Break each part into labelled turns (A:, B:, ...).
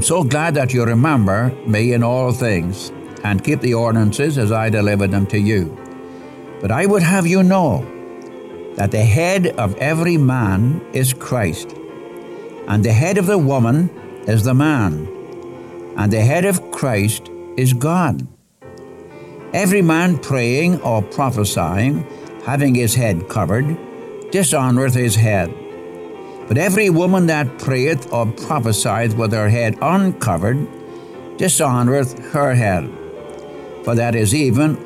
A: am so glad that you remember me in all things and keep the ordinances as I delivered them to you. But I would have you know that the head of every man is Christ, and the head of the woman is the man, and the head of Christ is God. Every man praying or prophesying, having his head covered, dishonoureth his head. But every woman that prayeth or prophesieth with her head uncovered, dishonoureth her head. For that is even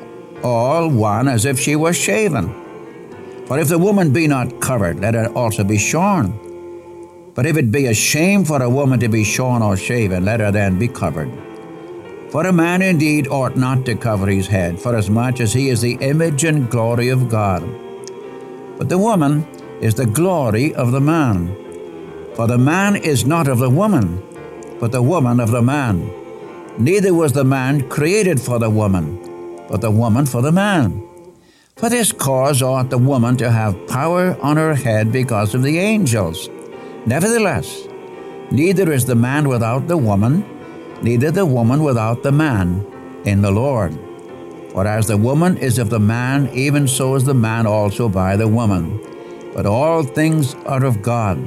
A: all one as if she was shaven. For if the woman be not covered, let her also be shorn. But if it be a shame for a woman to be shorn or shaven, let her then be covered. For a man indeed ought not to cover his head, forasmuch as he is the image and glory of God. But the woman is the glory of the man. For the man is not of the woman, but the woman of the man. Neither was the man created for the woman, but the woman for the man. For this cause ought the woman to have power on her head because of the angels. Nevertheless, neither is the man without the woman, neither the woman without the man in the Lord. For as the woman is of the man, even so is the man also by the woman. But all things are of God.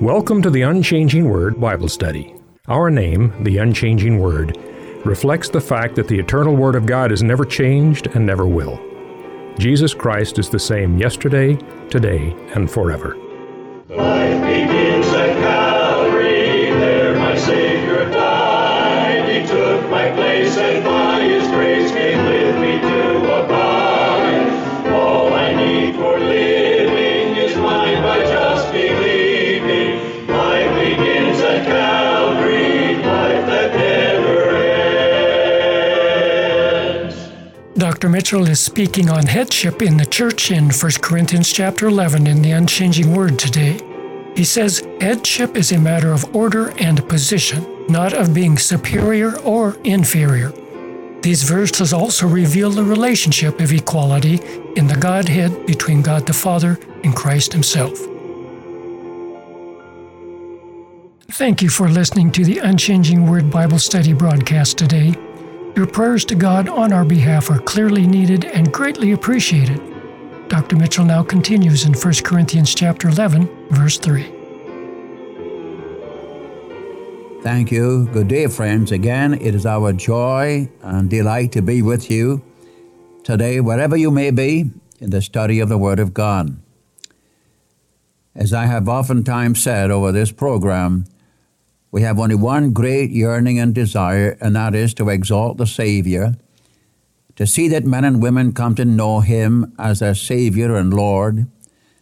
B: Welcome to the Unchanging Word Bible Study. Our name, the Unchanging Word, reflects the fact that the eternal Word of God has never changed and never will. Jesus Christ is the same yesterday, today, and forever.
C: Life
D: Dr. Mitchell is speaking on headship in the church in 1 Corinthians chapter 11 in the Unchanging Word today. He says headship is a matter of order and position, not of being superior or inferior. These verses also reveal the relationship of equality in the Godhead between God the Father and Christ Himself. Thank you for listening to the Unchanging Word Bible Study broadcast today. Your prayers to God on our behalf are clearly needed and greatly appreciated. Dr. Mitchell now continues in 1 Corinthians chapter 11, verse 3.
A: Thank you. Good day, friends. Again, it is our joy and delight to be with you today, wherever you may be, in the study of the Word of God. As I have oftentimes said over this program, we have only one great yearning and desire, and that is to exalt the Savior, to see that men and women come to know Him as their Savior and Lord,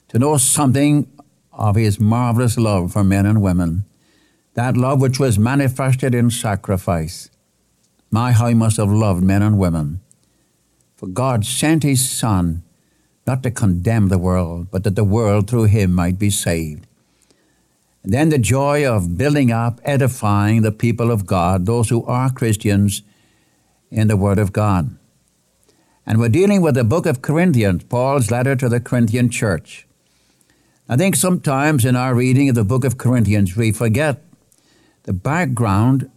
A: to know something of His marvelous love for men and women, that love which was manifested in sacrifice. My, how He must have loved men and women. For God sent His Son not to condemn the world, but that the world through Him might be saved. Then the joy of building up, edifying the people of God, those who are Christians, in the Word of God. And we're dealing with the book of Corinthians, Paul's letter to the Corinthian church. I think sometimes in our reading of the book of Corinthians, we forget the background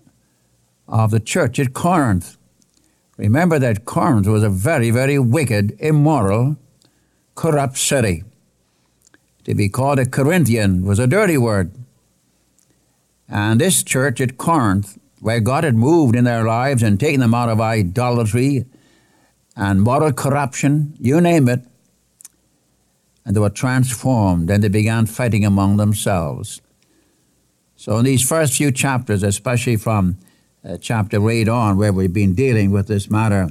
A: of the church at Corinth. Remember that Corinth was a very, very wicked, immoral, corrupt city. To be called a Corinthian was a dirty word. And this church at Corinth, where God had moved in their lives and taken them out of idolatry and moral corruption, you name it, and they were transformed and they began fighting among themselves. So, in these first few chapters, especially from uh, chapter 8 on, where we've been dealing with this matter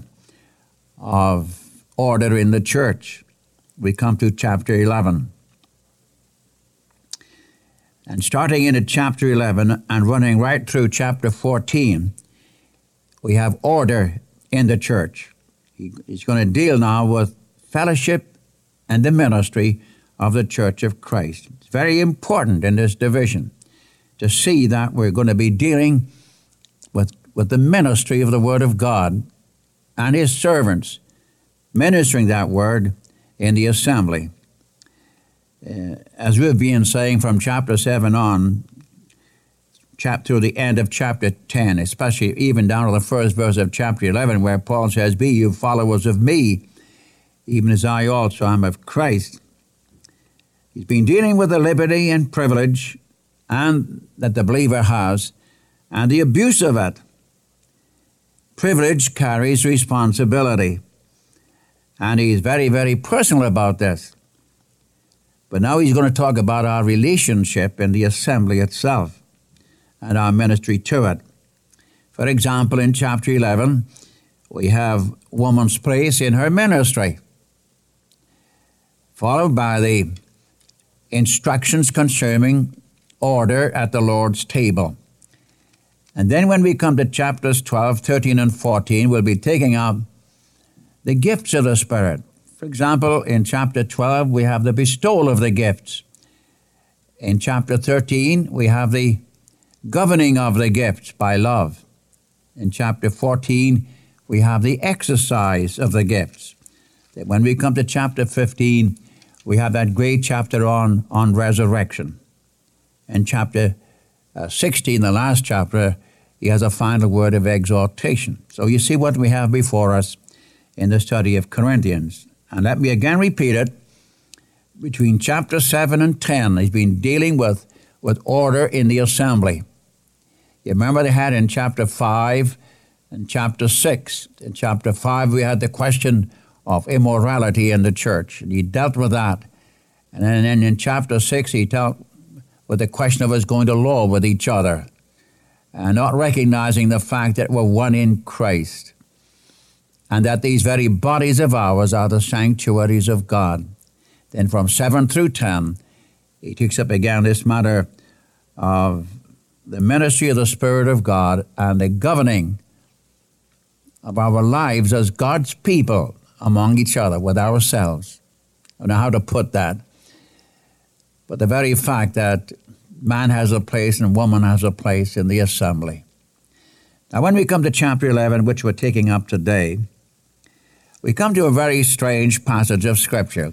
A: of order in the church, we come to chapter 11. And starting in at chapter 11 and running right through chapter 14, we have order in the church. He, he's going to deal now with fellowship and the ministry of the church of Christ. It's very important in this division to see that we're going to be dealing with, with the ministry of the Word of God and His servants ministering that Word in the assembly Uh, as we've been saying from chapter 7 on, chapter through the end of chapter 10, especially even down to the first verse of chapter 11, where Paul says, Be you followers of me, even as I also am of Christ. He's been dealing with the liberty and privilege and that the believer has and the abuse of it. Privilege carries responsibility. And he's very, very personal about this. But now he's going to talk about our relationship in the assembly itself and our ministry to it. For example, in chapter 11, we have woman's place in her ministry, followed by the instructions concerning order at the Lord's table. And then when we come to chapters 12, 13, and 14, we'll be taking up the gifts of the Spirit. For example, in chapter 12, we have the bestowal of the gifts. In chapter 13, we have the governing of the gifts by love. In chapter 14, we have the exercise of the gifts. When we come to chapter 15, we have that great chapter on, on resurrection. In chapter uh, 16, the last chapter, he has a final word of exhortation. So you see what we have before us in the study of Corinthians. And let me again repeat it. Between chapter 7 and 10, he's been dealing with, with order in the assembly. You remember they had in chapter 5 and chapter 6. In chapter 5, we had the question of immorality in the church, and he dealt with that. And then in chapter 6, he dealt with the question of us going to law with each other and not recognizing the fact that we're one in Christ and that these very bodies of ours are the sanctuaries of God. Then from 7 through 10, he takes up again this matter of the ministry of the Spirit of God and the governing of our lives as God's people among each other with ourselves. I don't know how to put that. But the very fact that man has a place and woman has a place in the assembly. Now, when we come to chapter 11, which we're taking up today, we come to a very strange passage of Scripture.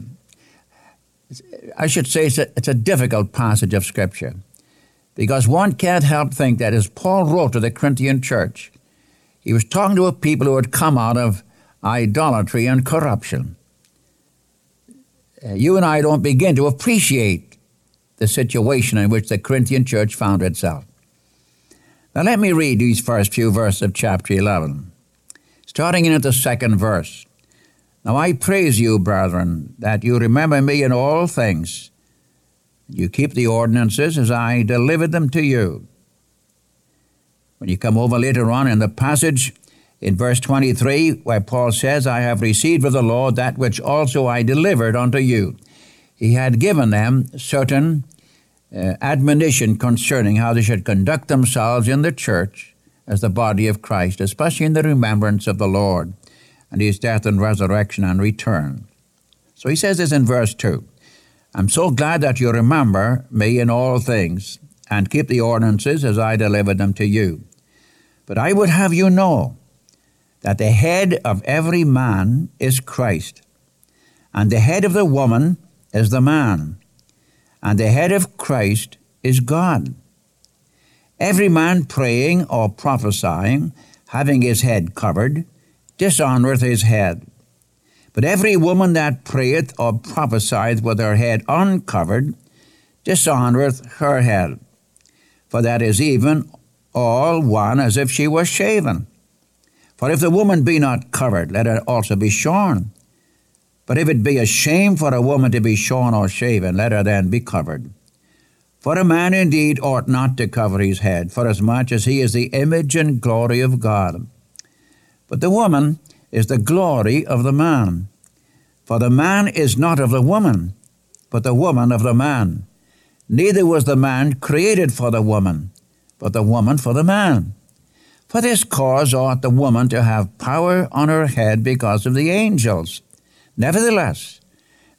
A: I should say it's a, it's a difficult passage of Scripture because one can't help think that as Paul wrote to the Corinthian church, he was talking to a people who had come out of idolatry and corruption. Uh, you and I don't begin to appreciate the situation in which the Corinthian church found itself. Now, let me read these first few verses of chapter 11, starting in at the second verse. Now I praise you, brethren, that you remember me in all things. You keep the ordinances as I delivered them to you. When you come over later on in the passage, in verse 23, where Paul says, I have received of the Lord that which also I delivered unto you. He had given them certain uh, admonition concerning how they should conduct themselves in the church as the body of Christ, especially in the remembrance of the Lord and his death and resurrection and return. So he says this in verse 2 I'm so glad that you remember me in all things and keep the ordinances as I delivered them to you. But I would have you know that the head of every man is Christ, and the head of the woman is the man, and the head of Christ is God. Every man praying or prophesying, having his head covered, dishonoureth his head. But every woman that prayeth or prophesieth with her head uncovered dishonoureth her head. For that is even all one as if she were shaven. For if the woman be not covered, let her also be shorn. But if it be a shame for a woman to be shorn or shaven, let her then be covered. For a man indeed ought not to cover his head, forasmuch as he is the image and glory of God. But the woman is the glory of the man. For the man is not of the woman, but the woman of the man. Neither was the man created for the woman, but the woman for the man. For this cause ought the woman to have power on her head because of the angels. Nevertheless,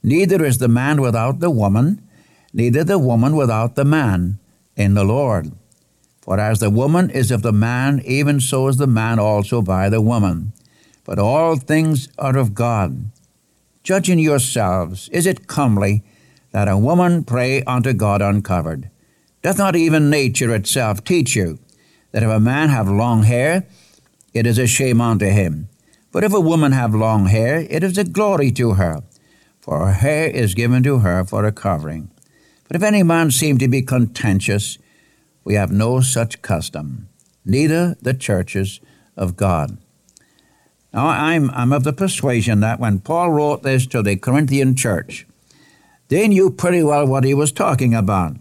A: neither is the man without the woman, neither the woman without the man in the Lord. For as the woman is of the man, even so is the man also by the woman. But all things are of God. Judging yourselves, is it comely that a woman pray unto God uncovered? Doth not even nature itself teach you that if a man have long hair, it is a shame unto him? But if a woman have long hair, it is a glory to her, for her hair is given to her for a covering. But if any man seem to be contentious, we have no such custom, neither the churches of God. Now, I'm, I'm of the persuasion that when Paul wrote this to the Corinthian church, they knew pretty well what he was talking about.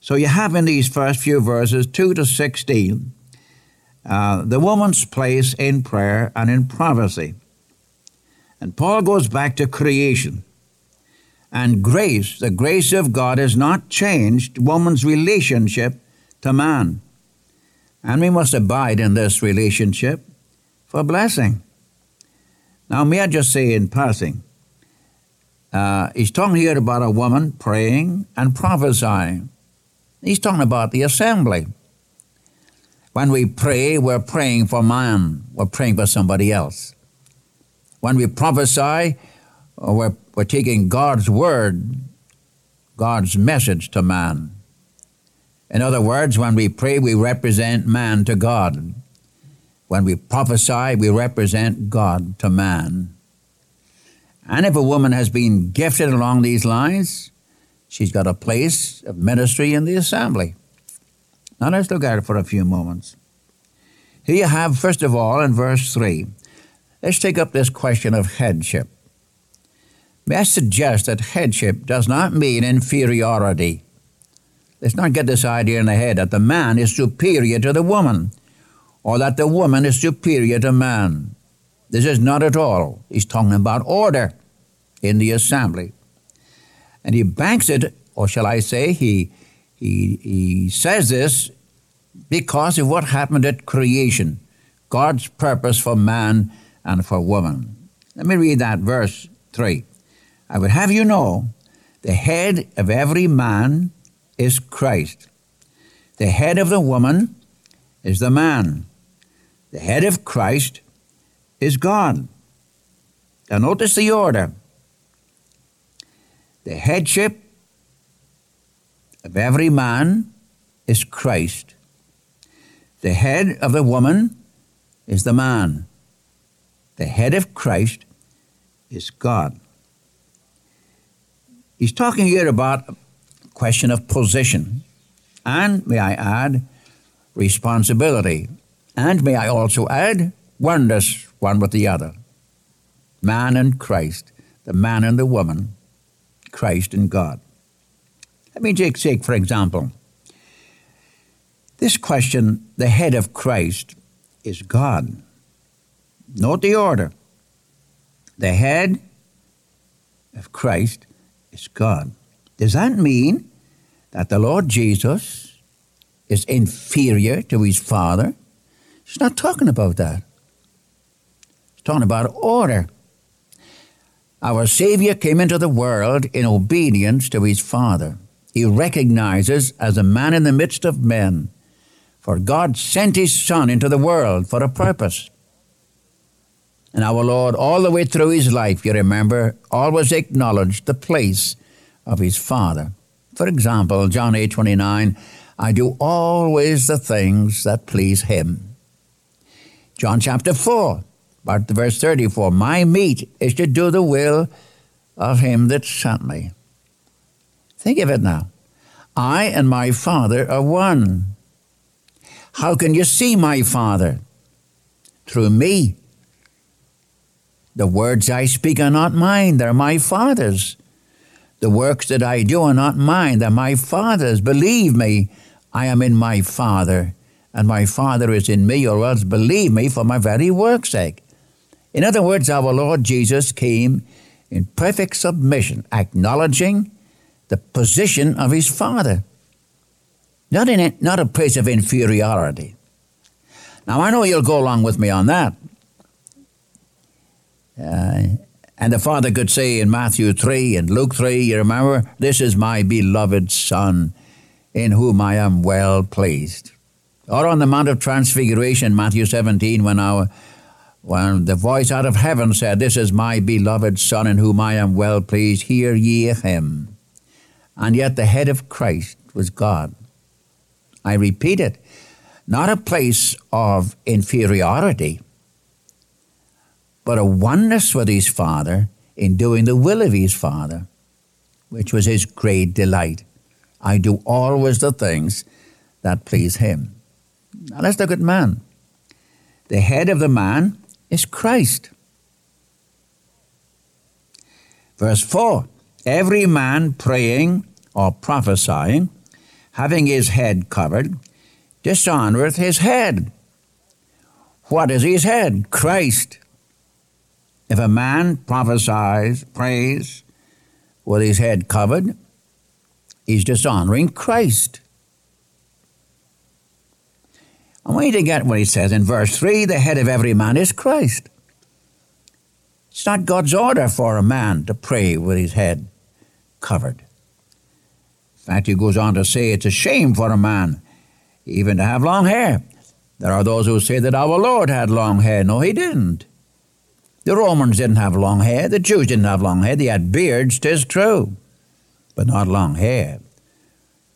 A: So you have in these first few verses, 2 to 16, uh, the woman's place in prayer and in prophecy. And Paul goes back to creation. And grace, the grace of God, has not changed woman's relationship to man. And we must abide in this relationship for blessing. Now, may I just say in passing, uh, he's talking here about a woman praying and prophesying. He's talking about the assembly. When we pray, we're praying for man, we're praying for somebody else. When we prophesy, Uh, we're, we're taking God's word, God's message to man. In other words, when we pray, we represent man to God. When we prophesy, we represent God to man. And if a woman has been gifted along these lines, she's got a place of ministry in the assembly. Now let's look at it for a few moments. Here you have, first of all, in verse 3, let's take up this question of headship. May I suggest that headship does not mean inferiority. Let's not get this idea in the head that the man is superior to the woman or that the woman is superior to man. This is not at all. He's talking about order in the assembly. And he banks it, or shall I say, he he, he says this because of what happened at creation, God's purpose for man and for woman. Let me read that verse 3. I would have you know the head of every man is Christ. The head of the woman is the man. The head of Christ is God. Now notice the order. The headship of every man is Christ. The head of the woman is the man. The head of Christ is God. He's talking here about a question of position and, may I add, responsibility. And may I also add, oneness one with the other. Man and Christ, the man and the woman, Christ and God. Let me take, take, for example, this question the head of Christ is God. Note the order. The head of Christ is God. Does that mean that the Lord Jesus is inferior to his Father? He's not talking about that. He's talking about order. Our Savior came into the world in obedience to his Father he recognizes as a man in the midst of men. For God sent his Son into the world for a purpose. And our Lord, all the way through his life, you remember, always acknowledged the place of his Father. For example, John 8 29, I do always the things that please him. John chapter 4, about the verse 34, my meat is to do the will of him that sent me. Think of it now. I and my Father are one. How can you see my Father? Through me. The words I speak are not mine, they're my Father's. The works that I do are not mine, they're my Father's. Believe me, I am in my Father, and my Father is in me, or else believe me for my very work's sake. In other words, our Lord Jesus came in perfect submission, acknowledging the position of his father, not, in a, not a place of inferiority. Now, I know you'll go along with me on that. Uh, and the Father could say in Matthew 3 and Luke 3, you remember, This is my beloved Son, in whom I am well pleased. Or on the Mount of Transfiguration, Matthew 17, when, our, when the voice out of heaven said, This is my beloved Son, in whom I am well pleased, hear ye him and yet the head of Christ was God. I repeat it, not a place of inferiority, but a oneness with his Father in doing the will of his Father, which was his great delight. I do always the things that please him. Now let's look at man. The head of the man is Christ. Verse 4 Every man praying or prophesying, having his head covered, dishonoreth his head. What is his head? Christ. If a man prophesies, prays with his head covered, he's dishonoring Christ. I want you to get what he says in verse 3 the head of every man is Christ. It's not God's order for a man to pray with his head covered. In fact, he goes on to say it's a shame for a man even to have long hair. There are those who say that our Lord had long hair. No, he didn't. The Romans didn't have long hair. The Jews didn't have long hair. They had beards, tis true, but not long hair.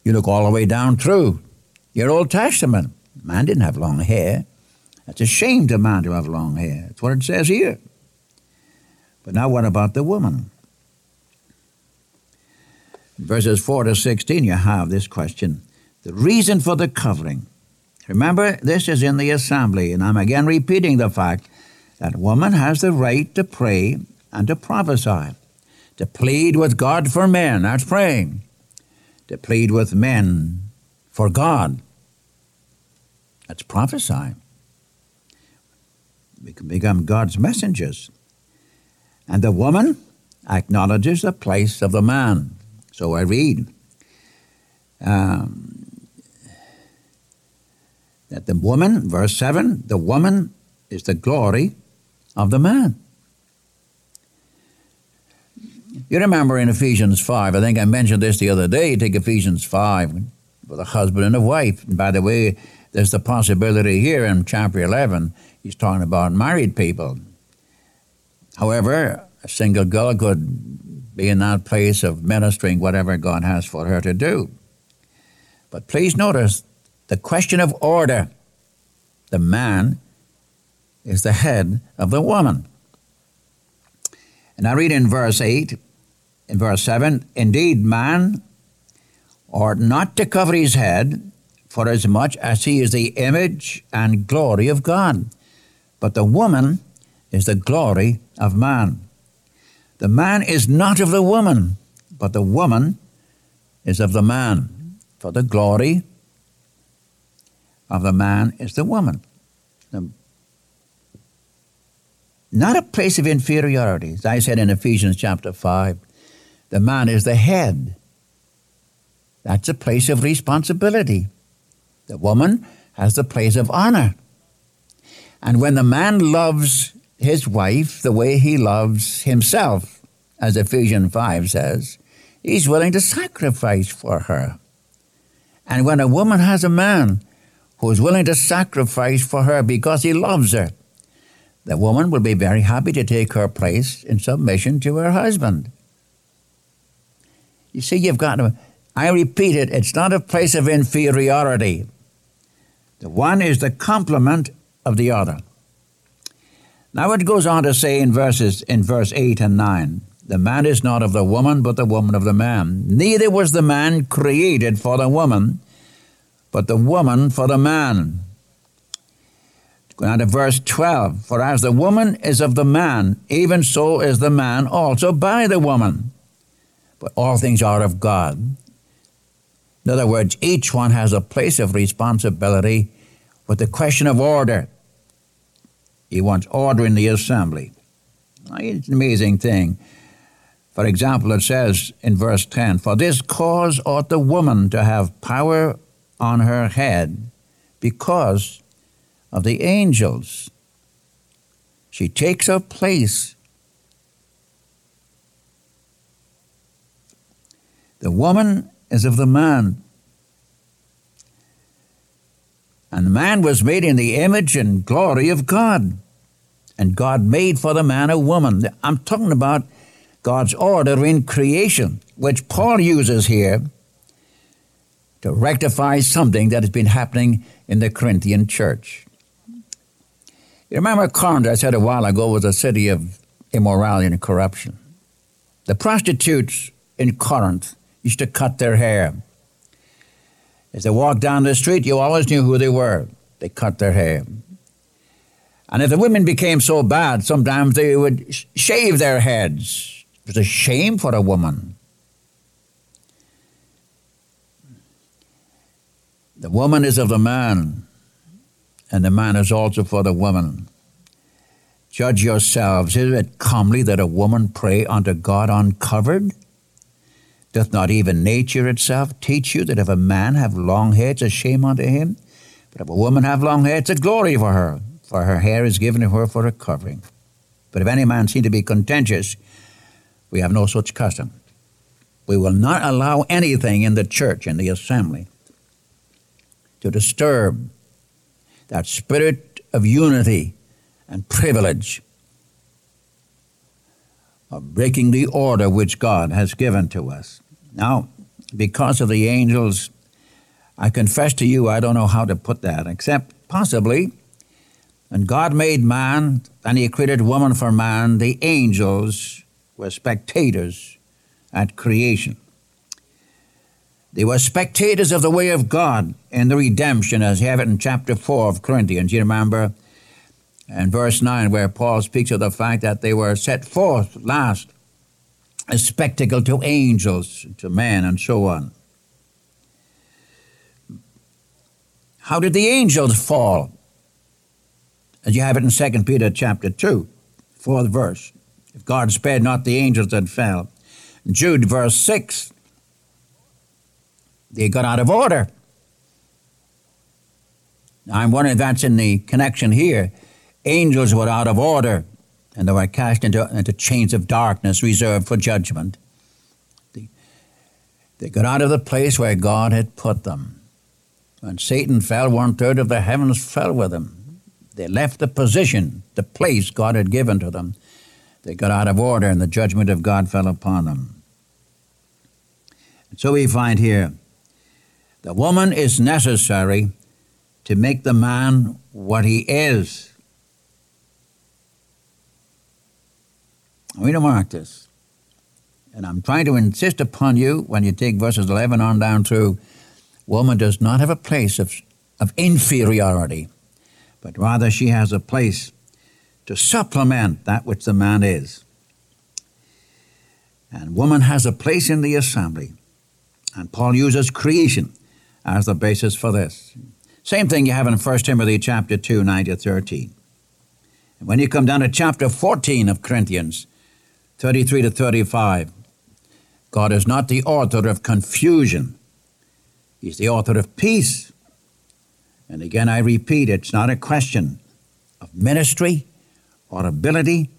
A: You look all the way down through your Old Testament. Man didn't have long hair. It's a shame to man to have long hair. That's what it says here. But now, what about the woman? verses 4 to 16, you have this question the reason for the covering. Remember, this is in the assembly, and I'm again repeating the fact that woman has the right to pray and to prophesy, to plead with God for men, that's praying, to plead with men for God, that's prophesying. We can become God's messengers. And the woman acknowledges the place of the man. So I read um, that the woman, verse 7, the woman is the glory of the man. You remember in Ephesians 5, I think I mentioned this the other day, take Ephesians 5 with a husband and a wife. And by the way, there's the possibility here in chapter 11, he's talking about married people. However, a single girl could be in that place of ministering whatever God has for her to do. But please notice the question of order. The man is the head of the woman. And I read in verse 8, in verse 7 Indeed, man ought not to cover his head, for as much as he is the image and glory of God. But the woman is the glory of man. The man is not of the woman, but the woman is of the man. For the glory of the man is the woman. The, not a place of inferiority. As I said in Ephesians chapter 5, the man is the head. That's a place of responsibility. The woman has the place of honor. And when the man loves his wife the way he loves himself, as Ephesians 5 says. He's willing to sacrifice for her. And when a woman has a man who is willing to sacrifice for her because he loves her, the woman will be very happy to take her place in submission to her husband. You see, you've got to, I repeat it, it's not a place of inferiority. The one is the complement of the other. Now it goes on to say in verses in verse 8 and 9, the man is not of the woman, but the woman of the man. Neither was the man created for the woman, but the woman for the man. To verse 12. For as the woman is of the man, even so is the man also by the woman. But all things are of God. In other words, each one has a place of responsibility with the question of order. He wants order in the assembly. It's an amazing thing. For example, it says in verse 10 For this cause ought the woman to have power on her head because of the angels. She takes her place. The woman is of the man. And the man was made in the image and glory of God. And God made for the man a woman. I'm talking about God's order in creation, which Paul uses here to rectify something that has been happening in the Corinthian church. You remember Corinth, I said a while ago, was a city of immorality and corruption. The prostitutes in Corinth used to cut their hair. As they walked down the street, you always knew who they were. They cut their hair. And if the women became so bad, sometimes they would shave their heads. It was a shame for a woman. The woman is of the man, and the man is also for the woman. Judge yourselves. Is it comely that a woman pray unto God uncovered? Doth not even nature itself teach you that if a man have long hair, it's a shame unto him? But if a woman have long hair, it's a glory for her, for her hair is given to her for a covering. But if any man seem to be contentious, we have no such custom. We will not allow anything in the church, in the assembly, to disturb that spirit of unity and privilege of breaking the order which God has given to us. Now, because of the angels, I confess to you, I don't know how to put that, except possibly when God made man and he created woman for man, the angels were spectators at creation. They were spectators of the way of God in the redemption, as you have it in chapter 4 of Corinthians. You remember in verse 9, where Paul speaks of the fact that they were set forth last a spectacle to angels, to men, and so on. How did the angels fall? As you have it in 2 Peter chapter 2, fourth verse. If God spared not the angels that fell. Jude verse 6, they got out of order. Now, I'm wondering if that's in the connection here. Angels were out of order and they were cast into, into chains of darkness reserved for judgment. They, they got out of the place where God had put them. When Satan fell, one third of the heavens fell with him. They left the position, the place God had given to them. They got out of order, and the judgment of God fell upon them. And so we find here the woman is necessary to make the man what he is. We don't mark this. And I'm trying to insist upon you when you take verses 11 on down through, woman does not have a place of, of inferiority, but rather she has a place to supplement that which the man is. And woman has a place in the assembly. And Paul uses creation as the basis for this. Same thing you have in 1 Timothy chapter 2, 9 to 13. And when you come down to chapter 14 of Corinthians, 33 to 35, God is not the author of confusion. He's the author of peace. And again, I repeat, it's not a question of ministry or ability,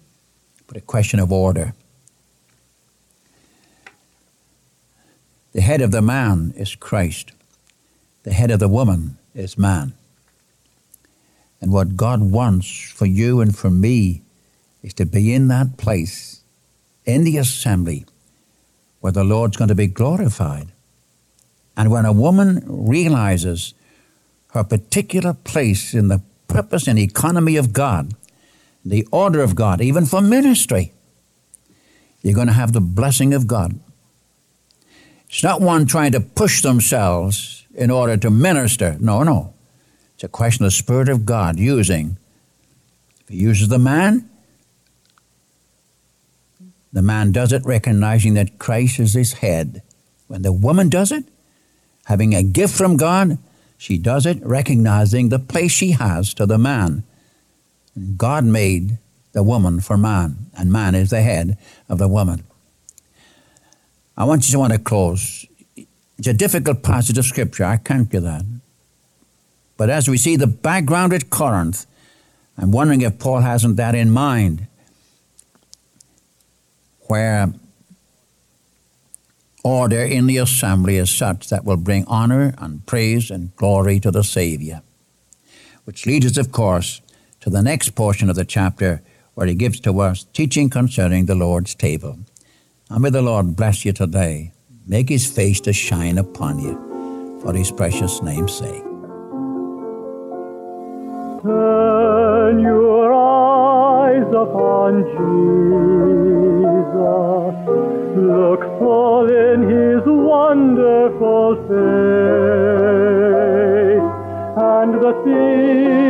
A: but a question of order. The head of the man is Christ. The head of the woman is man. And what God wants for you and for me is to be in that place, in the assembly, where the Lord's going to be glorified. And when a woman realizes her particular place in the purpose and economy of God, the order of God, even for ministry, you're going to have the blessing of God. It's not one trying to push themselves in order to minister. No, no. It's a question of the Spirit of God using. If He uses the man, the man does it recognizing that Christ is his head. When the woman does it, having a gift from God, she does it recognizing the place she has to the man. God made the woman for man, and man is the head of the woman. I want you to want to close. It's a difficult passage of Scripture, I can't do that. But as we see the background at Corinth, I'm wondering if Paul hasn't that in mind, where order in the assembly is such that will bring honor and praise and glory to the Savior. Which leads us, of course, to the next portion of the chapter where he gives to us teaching concerning the Lord's table. And may the Lord bless you today, make his face to shine upon you, for his precious name's sake.
E: Turn your eyes upon Jesus. Look full in his wonderful face, and the things